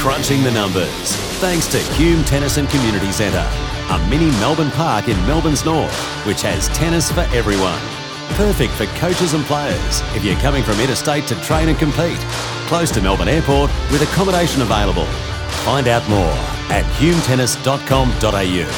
Crunching the numbers. Thanks to Hume Tennis and Community Centre, a mini Melbourne park in Melbourne's north, which has tennis for everyone. Perfect for coaches and players if you're coming from interstate to train and compete. Close to Melbourne Airport with accommodation available. Find out more at humetennis.com.au.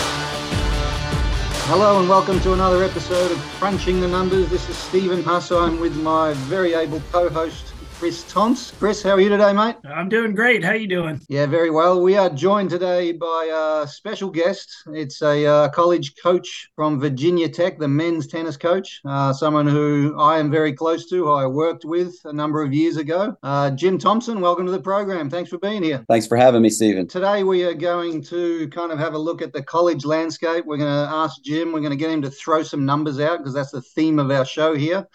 Hello and welcome to another episode of Crunching the Numbers. This is Stephen Huss. I'm with my very able co-host Chris Tontz. Chris, how are you today, mate? I'm doing great. How are you doing? Yeah, very well. We are joined today by a special guest. It's a uh, college coach from Virginia Tech, the men's tennis coach, uh, someone who I am very close to, who I worked with a number of years ago. Uh, Jim Thompson, welcome to the program. Thanks for being here. Thanks for having me, Stephen. Today we are going to kind of have a look at the college landscape. We're going to ask Jim, we're going to get him to throw some numbers out because that's the theme of our show here.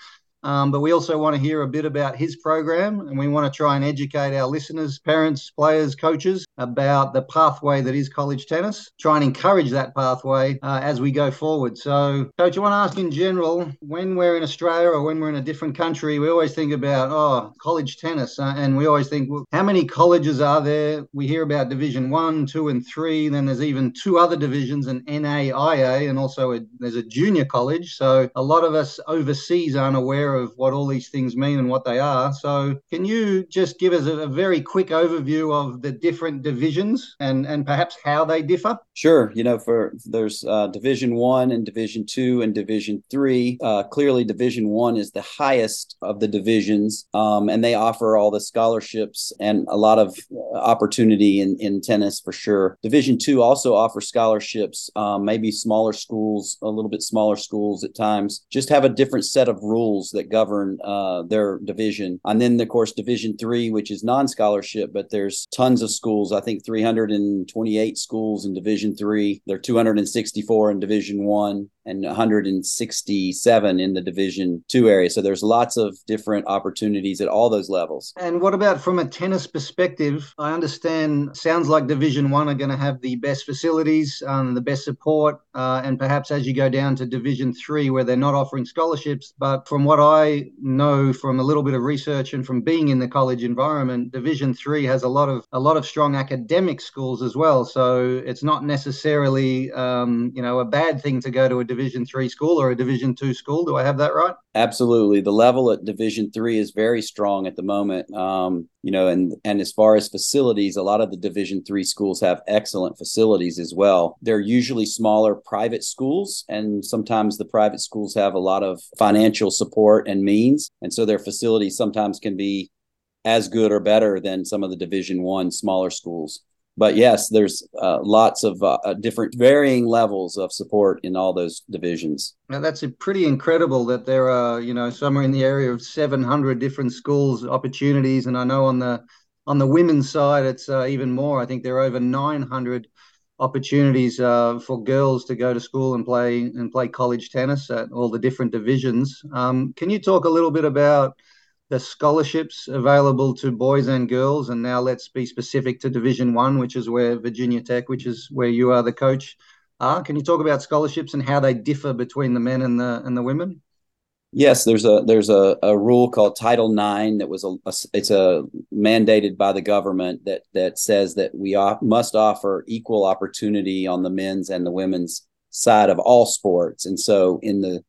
Um, but we also want to hear a bit about his program and we want to try and educate our listeners, parents, players, coaches about the pathway that is college tennis, try and encourage that pathway uh, as we go forward. So, Coach, I want to ask in general when we're in Australia or when we're in a different country, we always think about, oh, college tennis. Uh, and we always think, well, how many colleges are there? We hear about Division One, Two, and Three. Then there's even two other divisions, an NAIA, and also a, there's a junior college. So, a lot of us overseas aren't aware aware of what all these things mean and what they are. So, can you just give us a, a very quick overview of the different divisions and and perhaps how they differ? Sure. You know, for there's uh, Division One and Division Two and Division Three. Uh, clearly, Division One is the highest of the divisions, um, and they offer all the scholarships and a lot of opportunity in in tennis for sure. Division Two also offers scholarships. Um, maybe smaller schools, a little bit smaller schools at times, just have a different set of rules that govern uh, their division. And then, of course, Division Three, which is non-scholarship, but there's tons of schools. I think 328 schools in Division Three. There are 264 in Division One and 167 in the division two area. So there's lots of different opportunities at all those levels. And what about from a tennis perspective? I understand sounds like division one are going to have the best facilities um, the best support uh, and perhaps as you go down to division three where they're not offering scholarships. But from what i know from a little bit of research and from being in the college environment division three has a lot of a lot of strong academic schools as well. So it's not necessarily um, you know a bad thing to go to a division three school or a division two school. Do i have that right? Absolutely. The level at division three is very strong at the moment. Um, you know and and as far as facilities a lot of the division three schools have excellent facilities as well. They're usually smaller private schools and sometimes the private schools have a lot of financial support and means. And so their facilities sometimes can be as good or better than some of the division one smaller schools but yes, there's uh, lots of uh, uh, different varying levels of support in all those divisions. Now that's pretty incredible that there are, you know, somewhere in the area of 700 different schools opportunities, and I know on the on the women's side it's uh, even more. I think there are over 900 opportunities uh, for girls to go to school and play and play college tennis at all the different divisions. Um, can you talk a little bit about the scholarships available to boys and girls. And now let's be specific to Division One, which is where Virginia Tech, which is where you are the coach, are. Can you talk about scholarships and how they differ between the men and the and the women? Yes, there's a there's a, a rule called Title nine that was a, a it's a mandated by the government that that says that we off, must offer equal opportunity on the men's and the women's side of all sports. And so in the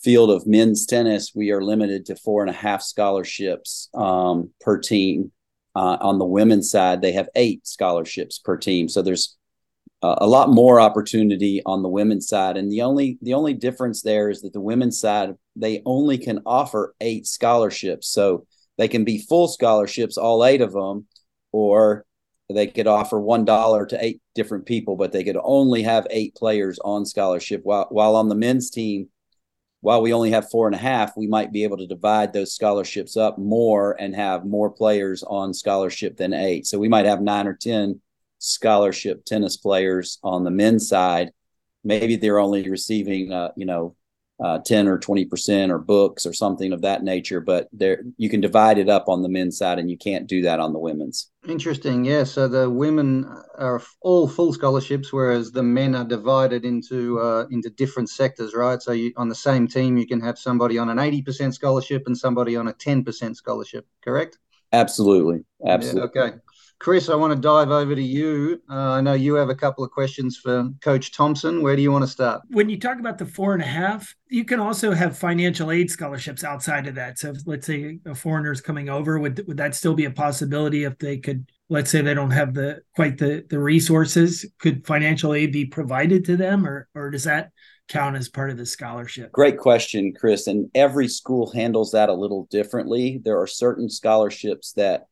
field of men's tennis, we are limited to four and a half scholarships um, per team. Uh, on the women's side, they have eight scholarships per team. So there's uh, a lot more opportunity on the women's side, and the only the only difference there is that the women's side they only can offer eight scholarships. So they can be full scholarships, all eight of them, or they could offer one dollar to eight different people, but they could only have eight players on scholarship. While while on the men's team, while we only have four and a half, we might be able to divide those scholarships up more and have more players on scholarship than eight. So we might have nine or 10 scholarship tennis players on the men's side, maybe they're only receiving, uh, you know, uh, 10 or 20% or books or something of that nature but there you can divide it up on the men's side and you can't do that on the women's. Interesting. Yeah so the women are all full scholarships whereas the men are divided into uh, into different sectors right? So you, on the same team you can have somebody on an 80% scholarship and somebody on a 10% scholarship correct? Absolutely. Absolutely. yeah, okay Chris, I want to dive over to you. Uh, I know you have a couple of questions for Coach Thompson. Where do you want to start? When you talk about the four and a half, you can also have financial aid scholarships outside of that. So, if, let's say a foreigner is coming over, would would that still be a possibility if they could? Let's say they don't have the quite the the resources. Could financial aid be provided to them, or or does that count as part of the scholarship? Great question, Chris. And every school handles that a little differently. There are certain scholarships that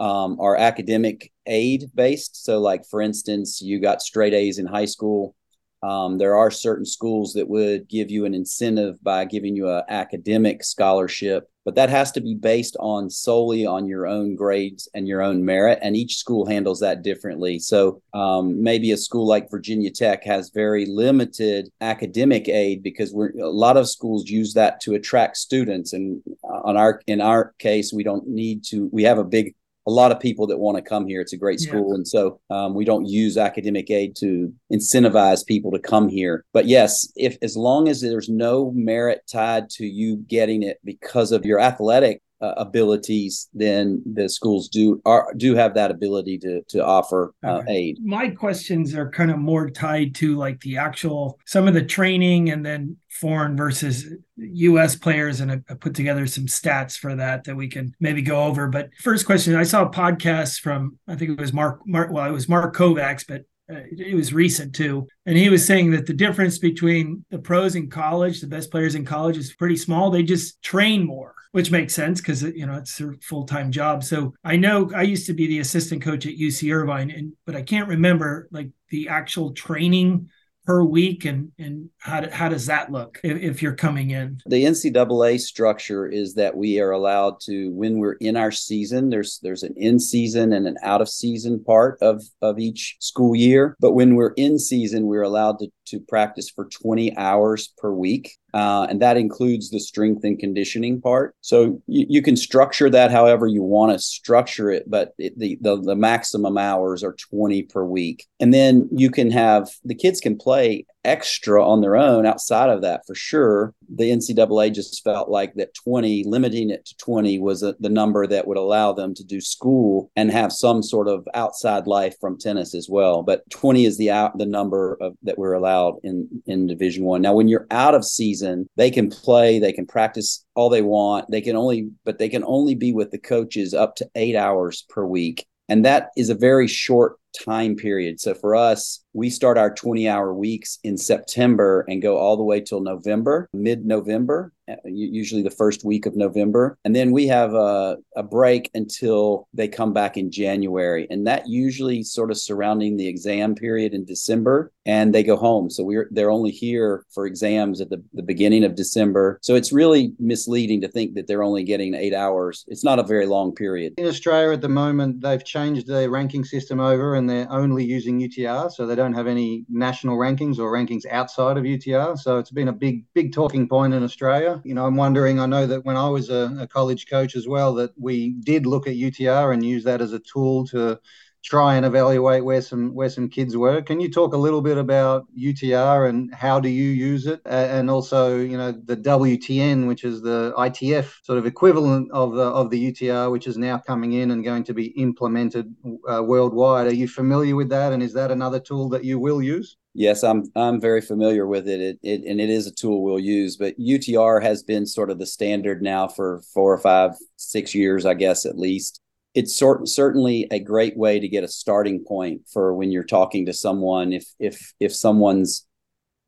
um, are academic aid based. So, like for instance, you got straight A's in high school. Um, there are certain schools that would give you an incentive by giving you an academic scholarship, but that has to be based on solely on your own grades and your own merit. And each school handles that differently. So um, maybe a school like Virginia Tech has very limited academic aid because we're a lot of schools use that to attract students. And on our in our case, we don't need to. We have a big a lot of people that want to come here. It's a great school, yeah. and so um, we don't use academic aid to incentivize people to come here. But yes, if as long as there's no merit tied to you getting it because of your athletic uh, abilities, then the schools do are do have that ability to to offer uh, okay. aid. My questions are kind of more tied to like the actual some of the training and then foreign versus U.S. players, and I, I put together some stats for that that we can maybe go over. But first question, I saw a podcast from I think it was Mark, Mark well, it was Mark Kovacs, but uh, it was recent too. And he was saying that the difference between the pros in college, the best players in college, is pretty small. They just train more which makes sense because you know it's their full-time job. So i know i used to be the assistant coach at uc irvine and but i can't remember like the actual training per week and and how, how does that look if, if, you're coming in? The ncaa structure is that we are allowed to when we're in our season there's there's an in season and an out of season part of of each school year. But when we're in season we're allowed to to practice for 20 hours per week uh, and that includes the strength and conditioning part. So you, you can structure that however you want to structure it, but it, the, the the maximum hours are 20 per week. And then you can have the kids can play extra on their own outside of that for sure. The NCAA just felt like that 20, limiting it to 20 was a, the number that would allow them to do school and have some sort of outside life from tennis as well. But 20 is the out the number of that we're allowed in in Division 1. Now when you're out of season, they can play, they can practice all they want. They can only but they can only be with the coaches up to 8 hours per week. And that is a very short time period. So for us, we start our 20 hour weeks in September and go all the way till November, mid November, uh, usually the first week of November. And then we have a, a break until they come back in January. And that usually sort of surrounding the exam period in December and they go home. So we're they're only here for exams at the, the beginning of December. So it's really misleading to think that they're only getting eight hours. It's not a very long period. In Australia at the moment, they've changed their ranking system over and they're only using UTR. So they don't have any national rankings or rankings outside of UTR. So it's been a big, big talking point in Australia. You know, I'm wondering, I know that when I was a, a college coach as well, that we did look at UTR and use that as a tool to try and evaluate where some where some kids were. Can you talk a little bit about UTR and how do you use it, and also you know the WTN, which is the ITF sort of equivalent of the of the UTR, which is now coming in and going to be implemented uh, worldwide. Are you familiar with that, and is that another tool that you will use? Yes, I'm I'm very familiar with it. It, it. and it is a tool we'll use. But UTR has been sort of the standard now for four or five, six years, I guess at least it's sort, certainly a great way to get a starting point for when you're talking to someone. If if if someone's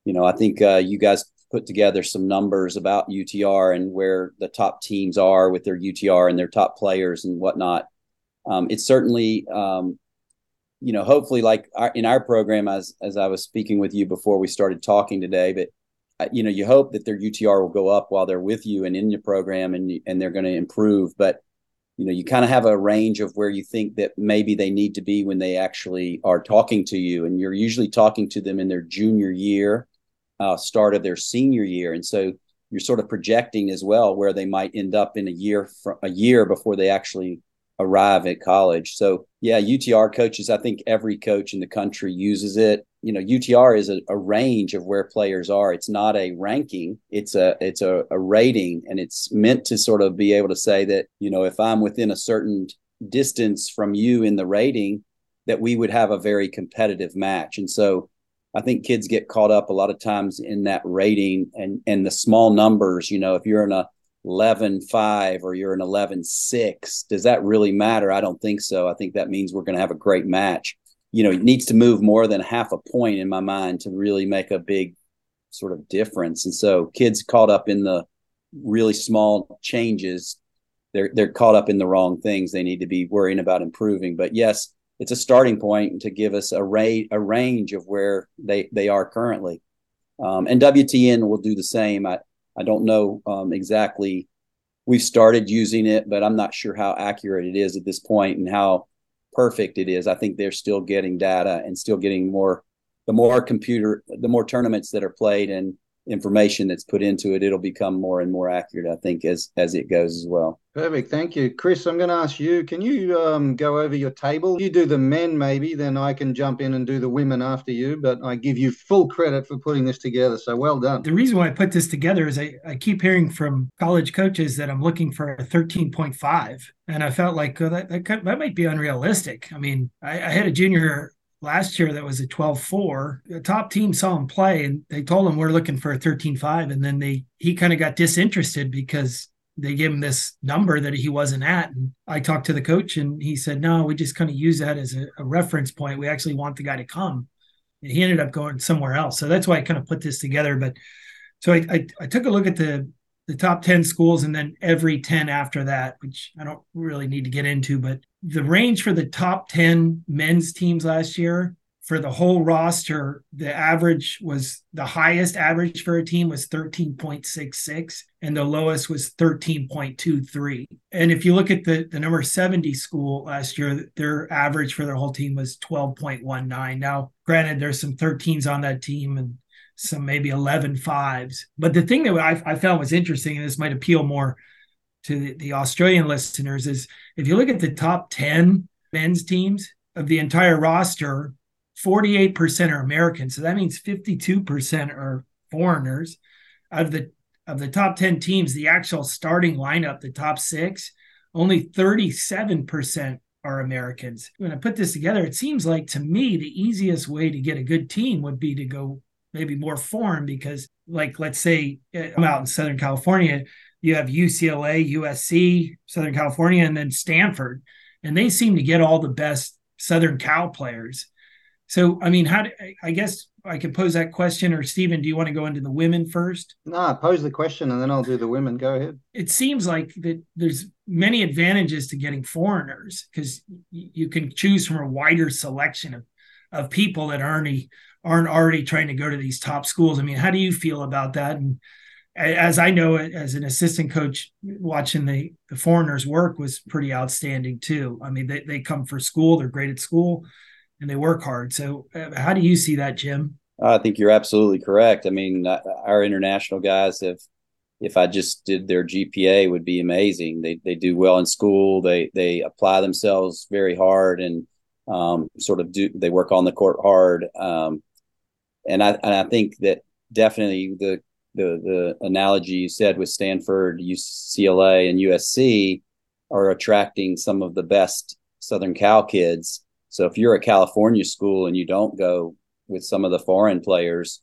you know i think uh, you guys put together some numbers about utr and where the top teams are with their utr and their top players and whatnot. Um, it's certainly um, you know hopefully like our, in our program as as i was speaking with you before we started talking today but uh, you know you hope that their utr will go up while they're with you and in your program and and they're going to improve. But you know you kind of have a range of where you think that maybe they need to be when they actually are talking to you and you're usually talking to them in their junior year uh, start of their senior year and so you're sort of projecting as well where they might end up in a year from a year before they actually arrive at college. So yeah, UTR coaches, I think every coach in the country uses it. You know, UTR is a, a range of where players are. It's not a ranking. It's a it's a, a rating and it's meant to sort of be able to say that, you know, if I'm within a certain distance from you in the rating, that we would have a very competitive match. And so I think kids get caught up a lot of times in that rating and and the small numbers. You know, if you're in a 11 5 or you're an 11 6, does that really matter? I don't think so. I think that means we're going to have a great match. You know, it needs to move more than half a point in my mind to really make a big sort of difference. And so kids caught up in the really small changes, they're they're caught up in the wrong things. They need to be worrying about improving. But yes, it's a starting point to give us a rate a range of where they they are currently. Um, and WTN will do the same. I I don't know um, exactly. We've started using it, but I'm not sure how accurate it is at this point and how perfect it is. I think they're still getting data and still getting more. The more computer, the more tournaments that are played and information that's put into it, it'll become more and more accurate, I think, as as it goes as well. Perfect. Thank you. Chris, I'm going to ask you, can you um, go over your table? You do the men maybe, then I can jump in and do the women after you, but I give you full credit for putting this together. So well done. The reason why I put this together is I, I keep hearing from college coaches that I'm looking for a 13.5. And I felt like oh, that, that, that might be unrealistic. I mean, I, I had a junior last year that was a 12-4 the top team saw him play and they told him we're looking for a 13-5 and then they he kind of got disinterested because they gave him this number that he wasn't at. And i talked to the coach and he said no we just kind of use that as a, a reference point. We actually want the guy to come. And he ended up going somewhere else. So that's why i kind of put this together. But so I, I, I took a look at the the top 10 schools and then every 10 after that, which I don't really need to get into, but the range for the top 10 men's teams last year for the whole roster, the average was the highest average for a team was 13.66 and the lowest was 13.23. And if you look at the, the number 70 school last year, their average for their whole team was 12.19. Now, granted, there's some 13s on that team and some maybe 11 fives. But the thing that I, I found was interesting, and this might appeal more to the, the Australian listeners, is if you look at the top 10 men's teams of the entire roster, 48% are Americans. So that means 52% are foreigners. Out Of the of the top 10 teams, the actual starting lineup, the top six, only 37% are Americans. When I put this together, it seems like to me the easiest way to get a good team would be to go maybe more foreign because like let's say uh, I'm out in Southern California, you have UCLA, USC, Southern California, and then Stanford, and they seem to get all the best Southern Cal players. So I mean, how do, I guess I could pose that question, or Stephen, do you want to go into the women first? No, pose the question and then I'll do the women. Go ahead. It seems like that there's many advantages to getting foreigners because you can choose from a wider selection of of people that already aren't already trying to go to these top schools. I mean, how do you feel about that? And as I know, as an assistant coach, watching the, the foreigners work was pretty outstanding too. I mean, they, they come for school, they're great at school, and they work hard. So, uh, how do you see that, Jim? I think you're absolutely correct. I mean, uh, our international guys have, if I just did their GPA, would be amazing. They they do well in school. They they apply themselves very hard and um, sort of do they work on the court hard. Um, and I and I think that definitely the the the analogy you said with Stanford, UCLA, and USC are attracting some of the best Southern Cal kids. So if you're a California school and you don't go with some of the foreign players,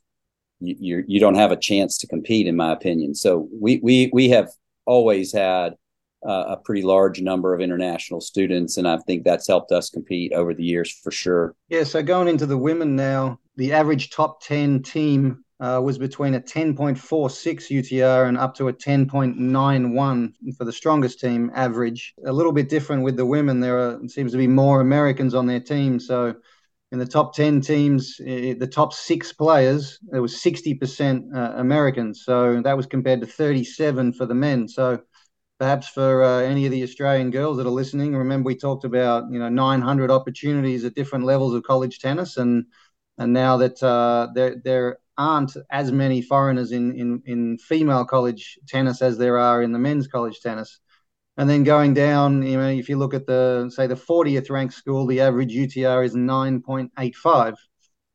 you you, you don't have a chance to compete, in my opinion. So we we we have always had uh, a pretty large number of international students, and I think that's helped us compete over the years for sure. Yeah. So going into the women now, the average top ten team uh, was between a 10.46 UTR and up to a 10.91 for the strongest team average. A little bit different with the women. There are, seems to be more Americans on their team. So in the top 10 teams, the top six players, there was 60% uh, Americans. So that was compared to 37 for the men. So perhaps for uh, any of the Australian girls that are listening, remember we talked about you know 900 opportunities at different levels of college tennis, and and now that uh, there there aren't as many foreigners in, in in female college tennis as there are in the men's college tennis. And then going down, you know, if you look at the say the 40th ranked school, the average UTR is 9.85.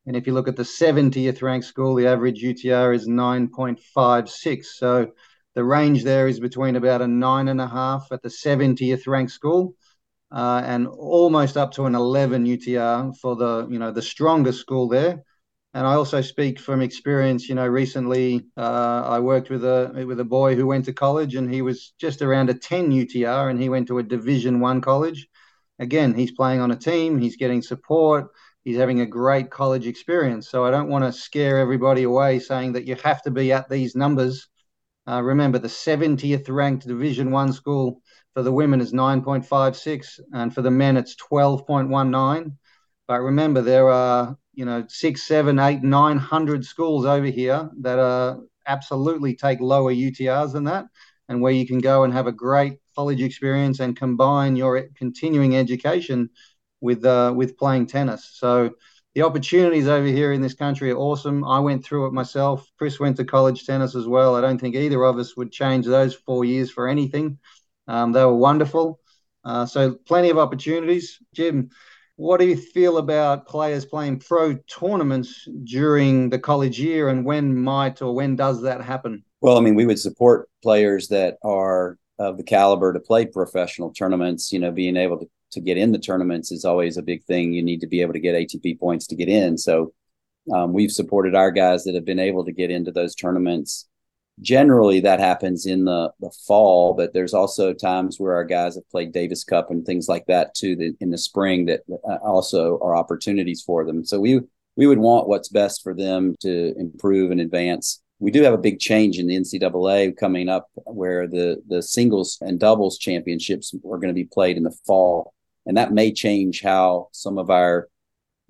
And if you look at the 70th ranked school, the average UTR is 9.56. So the range there is between about a nine and a half at the 70th ranked school uh, and almost up to an 11 UTR for the, you know, the strongest school there. And I also speak from experience. You know, recently uh, I worked with a with a boy who went to college, and he was just around a 10 UTR, and he went to a Division One college. Again, he's playing on a team. He's getting support he's having a great college experience. So I don't want to scare everybody away saying that you have to be at these numbers. Uh, remember, the 70th ranked Division One school for the women is 9.56, and for the men it's 12.19. But remember, there are you know six, seven, eight, nine hundred schools over here that are absolutely take lower UTRs than that, and where you can go and have a great college experience and combine your continuing education with uh, with playing tennis. So the opportunities over here in this country are awesome. I went through it myself. Chris went to college tennis as well. I don't think either of us would change those four years for anything. Um, they were wonderful. Uh, so plenty of opportunities. Jim, what do you feel about players playing pro tournaments during the college year, and when might or when does that happen? Well, I mean, we would support players that are of the caliber to play professional tournaments. You know, being able to to get in the tournaments is always a big thing. You need to be able to get ATP points to get in. So um, we've supported our guys that have been able to get into those tournaments. Generally, that happens in the the fall, but there's also times where our guys have played Davis Cup and things like that too. That in the spring that uh, also are opportunities for them. So we we would want what's best for them to improve and advance we do have a big change in the NCAA coming up where the the singles and doubles championships are going to be played in the fall and that may change how some of our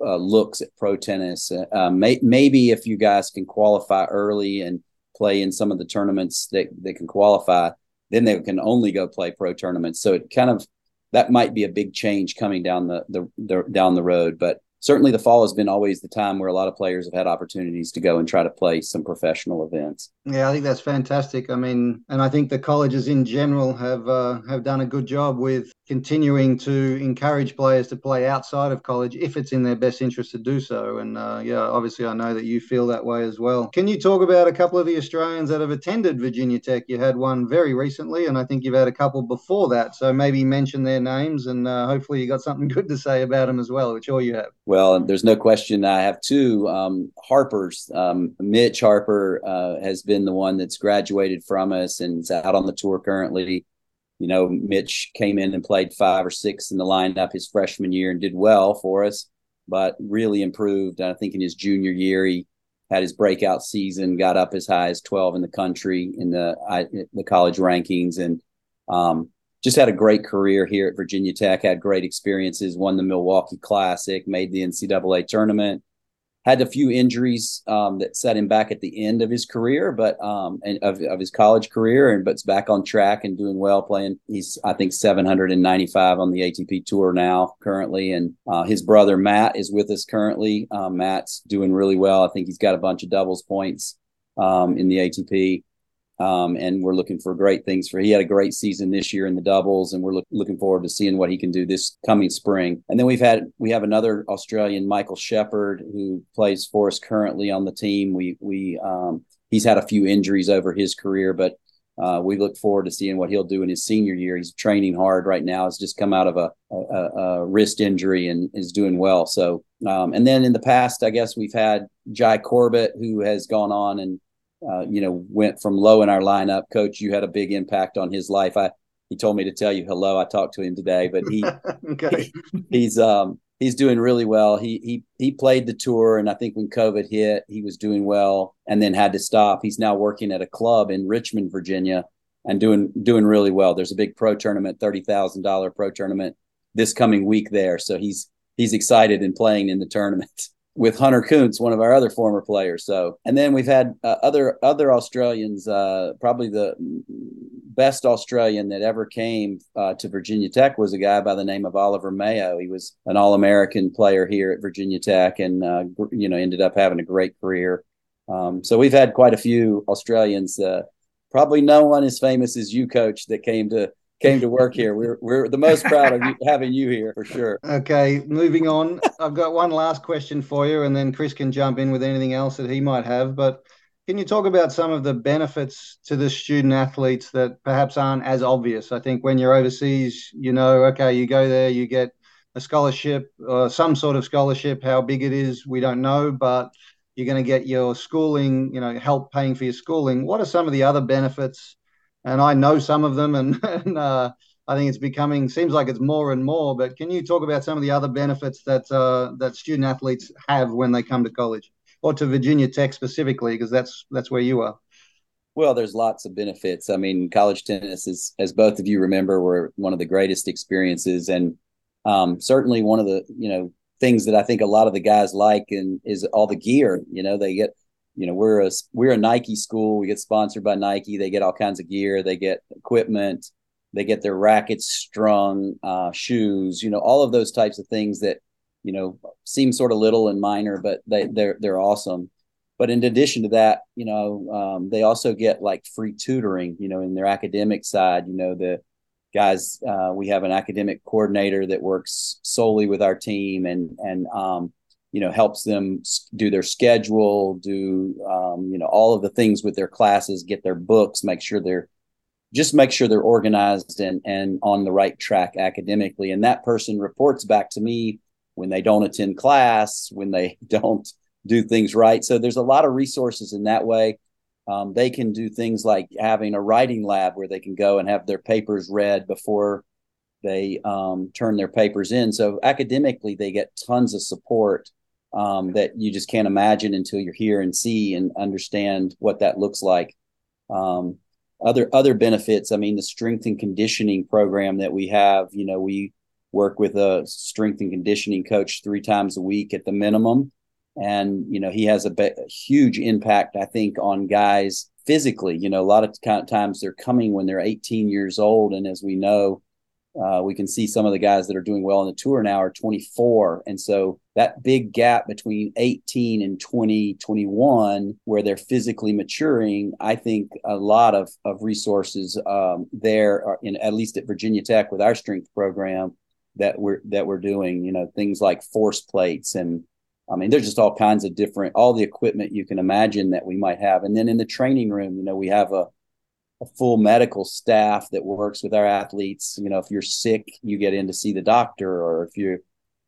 uh, looks at pro tennis. Uh, may, maybe if you guys can qualify early and play in some of the tournaments that they can qualify, then they can only go play pro tournaments. So it kind of that might be a big change coming down the, the, the down the road. But certainly the fall has been always the time where a lot of players have had opportunities to go and try to play some professional events. Yeah, I think that's fantastic. I mean, and I think the colleges in general have uh, have done a good job with continuing to encourage players to play outside of college if it's in their best interest to do so. And uh, yeah, obviously, I know that you feel that way as well. Can you talk about a couple of the Australians that have attended Virginia Tech? You had one very recently, and I think you've had a couple before that. So maybe mention their names, and uh, hopefully, you got something good to say about them as well, which all you have. Well, there's no question. I have two um, Harpers. Um, Mitch Harper uh, has been the one that's graduated from us and is out on the tour currently you know, Mitch came in and played five or six in the lineup his freshman year and did well for us, but really improved. I think in his junior year, he had his breakout season, got up as high as 12 in the country in the the college rankings, and um, just had a great career here at Virginia Tech. Had great experiences, won the Milwaukee Classic, made the NCAA tournament, had a few injuries um, that set him back at the end of his career, but um, and of, of his college career, and but's back on track and doing well. Playing, he's I think 795 on the ATP tour now currently, and uh, his brother Matt is with us currently. Um, Matt's doing really well. I think he's got a bunch of doubles points um, in the ATP. Um, and we're looking for great things for. He had a great season this year in the doubles, and we're look, looking forward to seeing what he can do this coming spring. And then we've had we have another Australian, Michael Shepard, who plays for us currently on the team. We we um, he's had a few injuries over his career, but uh, we look forward to seeing what he'll do in his senior year. He's training hard right now. He's just come out of a, a, a wrist injury and is doing well. So, um, and then in the past, I guess we've had Jai Corbett, who has gone on and uh, you know, went from low in our lineup. Coach, you had a big impact on his life. I he told me to tell you hello. I talked to him today, but he, okay. he he's um he's doing really well. He he he played the tour, and I think when COVID hit, he was doing well, and then had to stop. He's now working at a club in Richmond, Virginia, and doing doing really well. There's a big pro tournament, thirty thousand dollar pro tournament this coming week there, so he's he's excited and playing in the tournament. with Hunter Kuntz, one of our other former players. So, and then we've had uh, other other Australians. Uh, probably the best Australian that ever came uh, to Virginia Tech was a guy by the name of Oliver Mayo. He was an All American player here at Virginia Tech, and uh, you know ended up having a great career. Um, so we've had quite a few Australians. Uh, probably no one as famous as you, Coach, that came to came to work here. We're we're the most proud of you, having you here for sure. Okay, moving on. I've got one last question for you, and then Chris can jump in with anything else that he might have. But can you talk about some of the benefits to the student athletes that perhaps aren't as obvious? I think when you're overseas, you know, okay, you go there, you get a scholarship, or some sort of scholarship. How big it is, we don't know, but you're going to get your schooling, you know, help paying for your schooling. What are some of the other benefits? And I know some of them, and, and uh, I think it's becoming seems like it's more and more. But can you talk about some of the other benefits that uh, that student athletes have when they come to college? or to Virginia Tech specifically, because that's that's where you are. Well, there's lots of benefits. I mean, college tennis is, as both of you remember, were one of the greatest experiences, and um, certainly one of the you know things that I think a lot of the guys like and is all the gear. You know, they get you know we're a we're a Nike school. We get sponsored by Nike. They get all kinds of gear. They get equipment. They get their rackets strung, uh, shoes. You know, all of those types of things that you know seem sort of little and minor, but they they're they're awesome. But in addition to that, you know, um, they also get like free tutoring. You know, in their academic side, you know, the guys uh, we have an academic coordinator that works solely with our team and and um, you know helps them do their schedule do um, you know all of the things with their classes get their books make sure they're just make sure they're organized and and on the right track academically and that person reports back to me when they don't attend class, when they don't do things right. So there's a lot of resources in that way. Um, they can do things like having a writing lab where they can go and have their papers read before they um, turn their papers in. So academically, they get tons of support um, that you just can't imagine until you're here and see and understand what that looks like. Um, other other benefits, I mean, the strength and conditioning program that we have. You know, we work with a strength and conditioning coach three times a week at the minimum and you know he has a, be- a huge impact i think on guys physically you know a lot of times they're coming when they're 18 years old and as we know uh, we can see some of the guys that are doing well on the tour now are 24 and so that big gap between 18 and 20 21 where they're physically maturing i think a lot of, of resources um, there are in at least at virginia tech with our strength program that we're that we're doing you know things like force plates and i mean there's just all kinds of different all the equipment you can imagine that we might have. And then in the training room you know we have a, a full medical staff that works with our athletes. You know if you're sick you get in to see the doctor or if you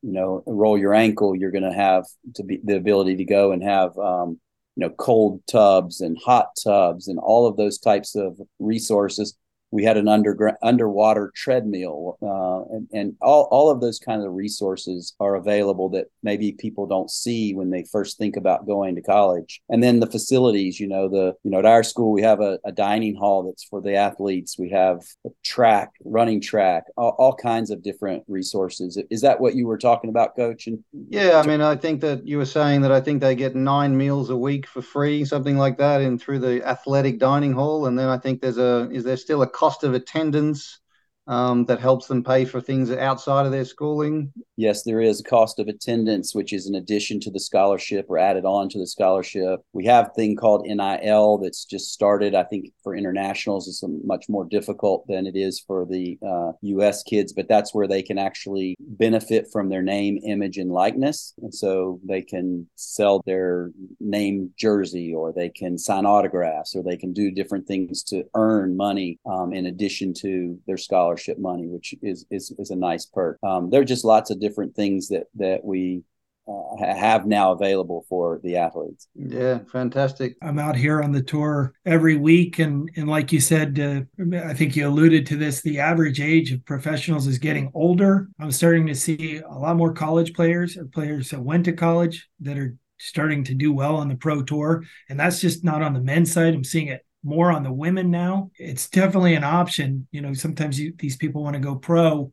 you know roll your ankle you're going to have to be the ability to go and have um, you know cold tubs and hot tubs and all of those types of resources we had an underground underwater treadmill uh, and, and all, all of those kind of resources are available that maybe people don't see when they first think about going to college. And then the facilities you know the you know at our school we have a, a dining hall that's for the athletes. We have a track running track all, all kinds of different resources. Is that what you were talking about coach? And yeah i mean i think that you were saying that i think they get nine meals a week for free something like that in through the athletic dining hall. And then i think there's a is there still a cost of attendance um, that helps them pay for things outside of their schooling? Yes, there is a cost of attendance, which is an addition to the scholarship or added on to the scholarship. We have a thing called NIL that's just started. I think for internationals, it's much more difficult than it is for the uh, U.S. kids, but that's where they can actually benefit from their name, image, and likeness. And so they can sell their name jersey or they can sign autographs or they can do different things to earn money um, in addition to their scholarship scholarship money, which is is, is a nice perk. Um, there are just lots of different things that that we uh, have now available for the athletes. Yeah, fantastic. I'm out here on the tour every week, and and like you said, uh, I think you alluded to this. The average age of professionals is getting older. I'm starting to see a lot more college players or players that went to college that are starting to do well on the pro tour, and that's just not on the men's side. I'm seeing it more on the women now. It's definitely an option. You know, sometimes you, these people want to go pro,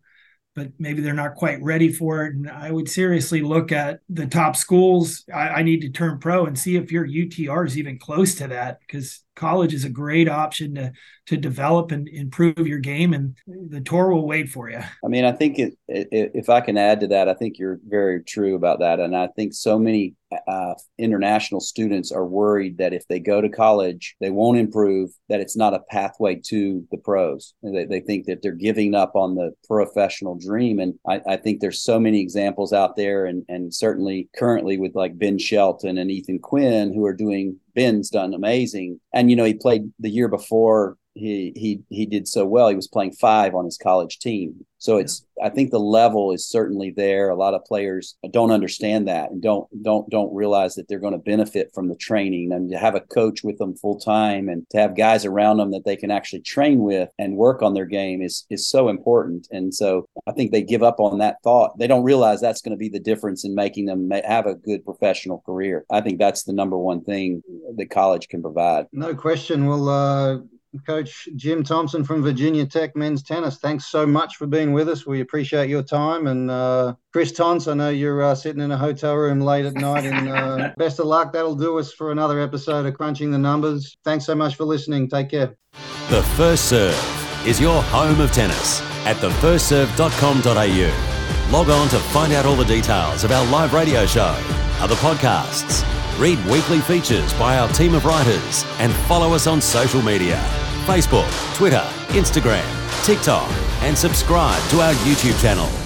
but maybe they're not quite ready for it. And I would seriously look at the top schools. I, I need to turn pro and see if your UTR is even close to that because college is a great option to to develop and improve your game, and the tour will wait for you. I mean, I think it, it, if I can add to that, I think you're very true about that, and I think so many uh, international students are worried that if they go to college, they won't improve, that it's not a pathway to the pros. They, they think that they're giving up on the professional dream. And I, I, think there's so many examples out there, and, and certainly currently with like Ben Shelton and Ethan Quinn, who are doing, Ben's done amazing. And, you know, he played the year before he he he did so well. He was playing five on his college team. So it's I think the level is certainly there. A lot of players don't understand that and don't don't don't realize that they're going to benefit from the training and to have a coach with them full time and to have guys around them that they can actually train with and work on their game is is so important. And so I think they give up on that thought. They don't realize that's going to be the difference in making them have a good professional career. I think that's the number one thing that college can provide. No question. Well, uh, Coach Jim Thompson from Virginia Tech Men's Tennis. Thanks so much for being with us. We appreciate your time. And uh, Chris Tontz, I know you're uh, sitting in a hotel room late at night. And uh, best of luck. That'll do us for another episode of Crunching the Numbers. Thanks so much for listening. Take care. The First Serve is your home of tennis at thefirstserve.com.au. Log on to find out all the details of our live radio show, other podcasts, read weekly features by our team of writers, and follow us on social media. Facebook, Twitter, Instagram, TikTok, and subscribe to our YouTube channel.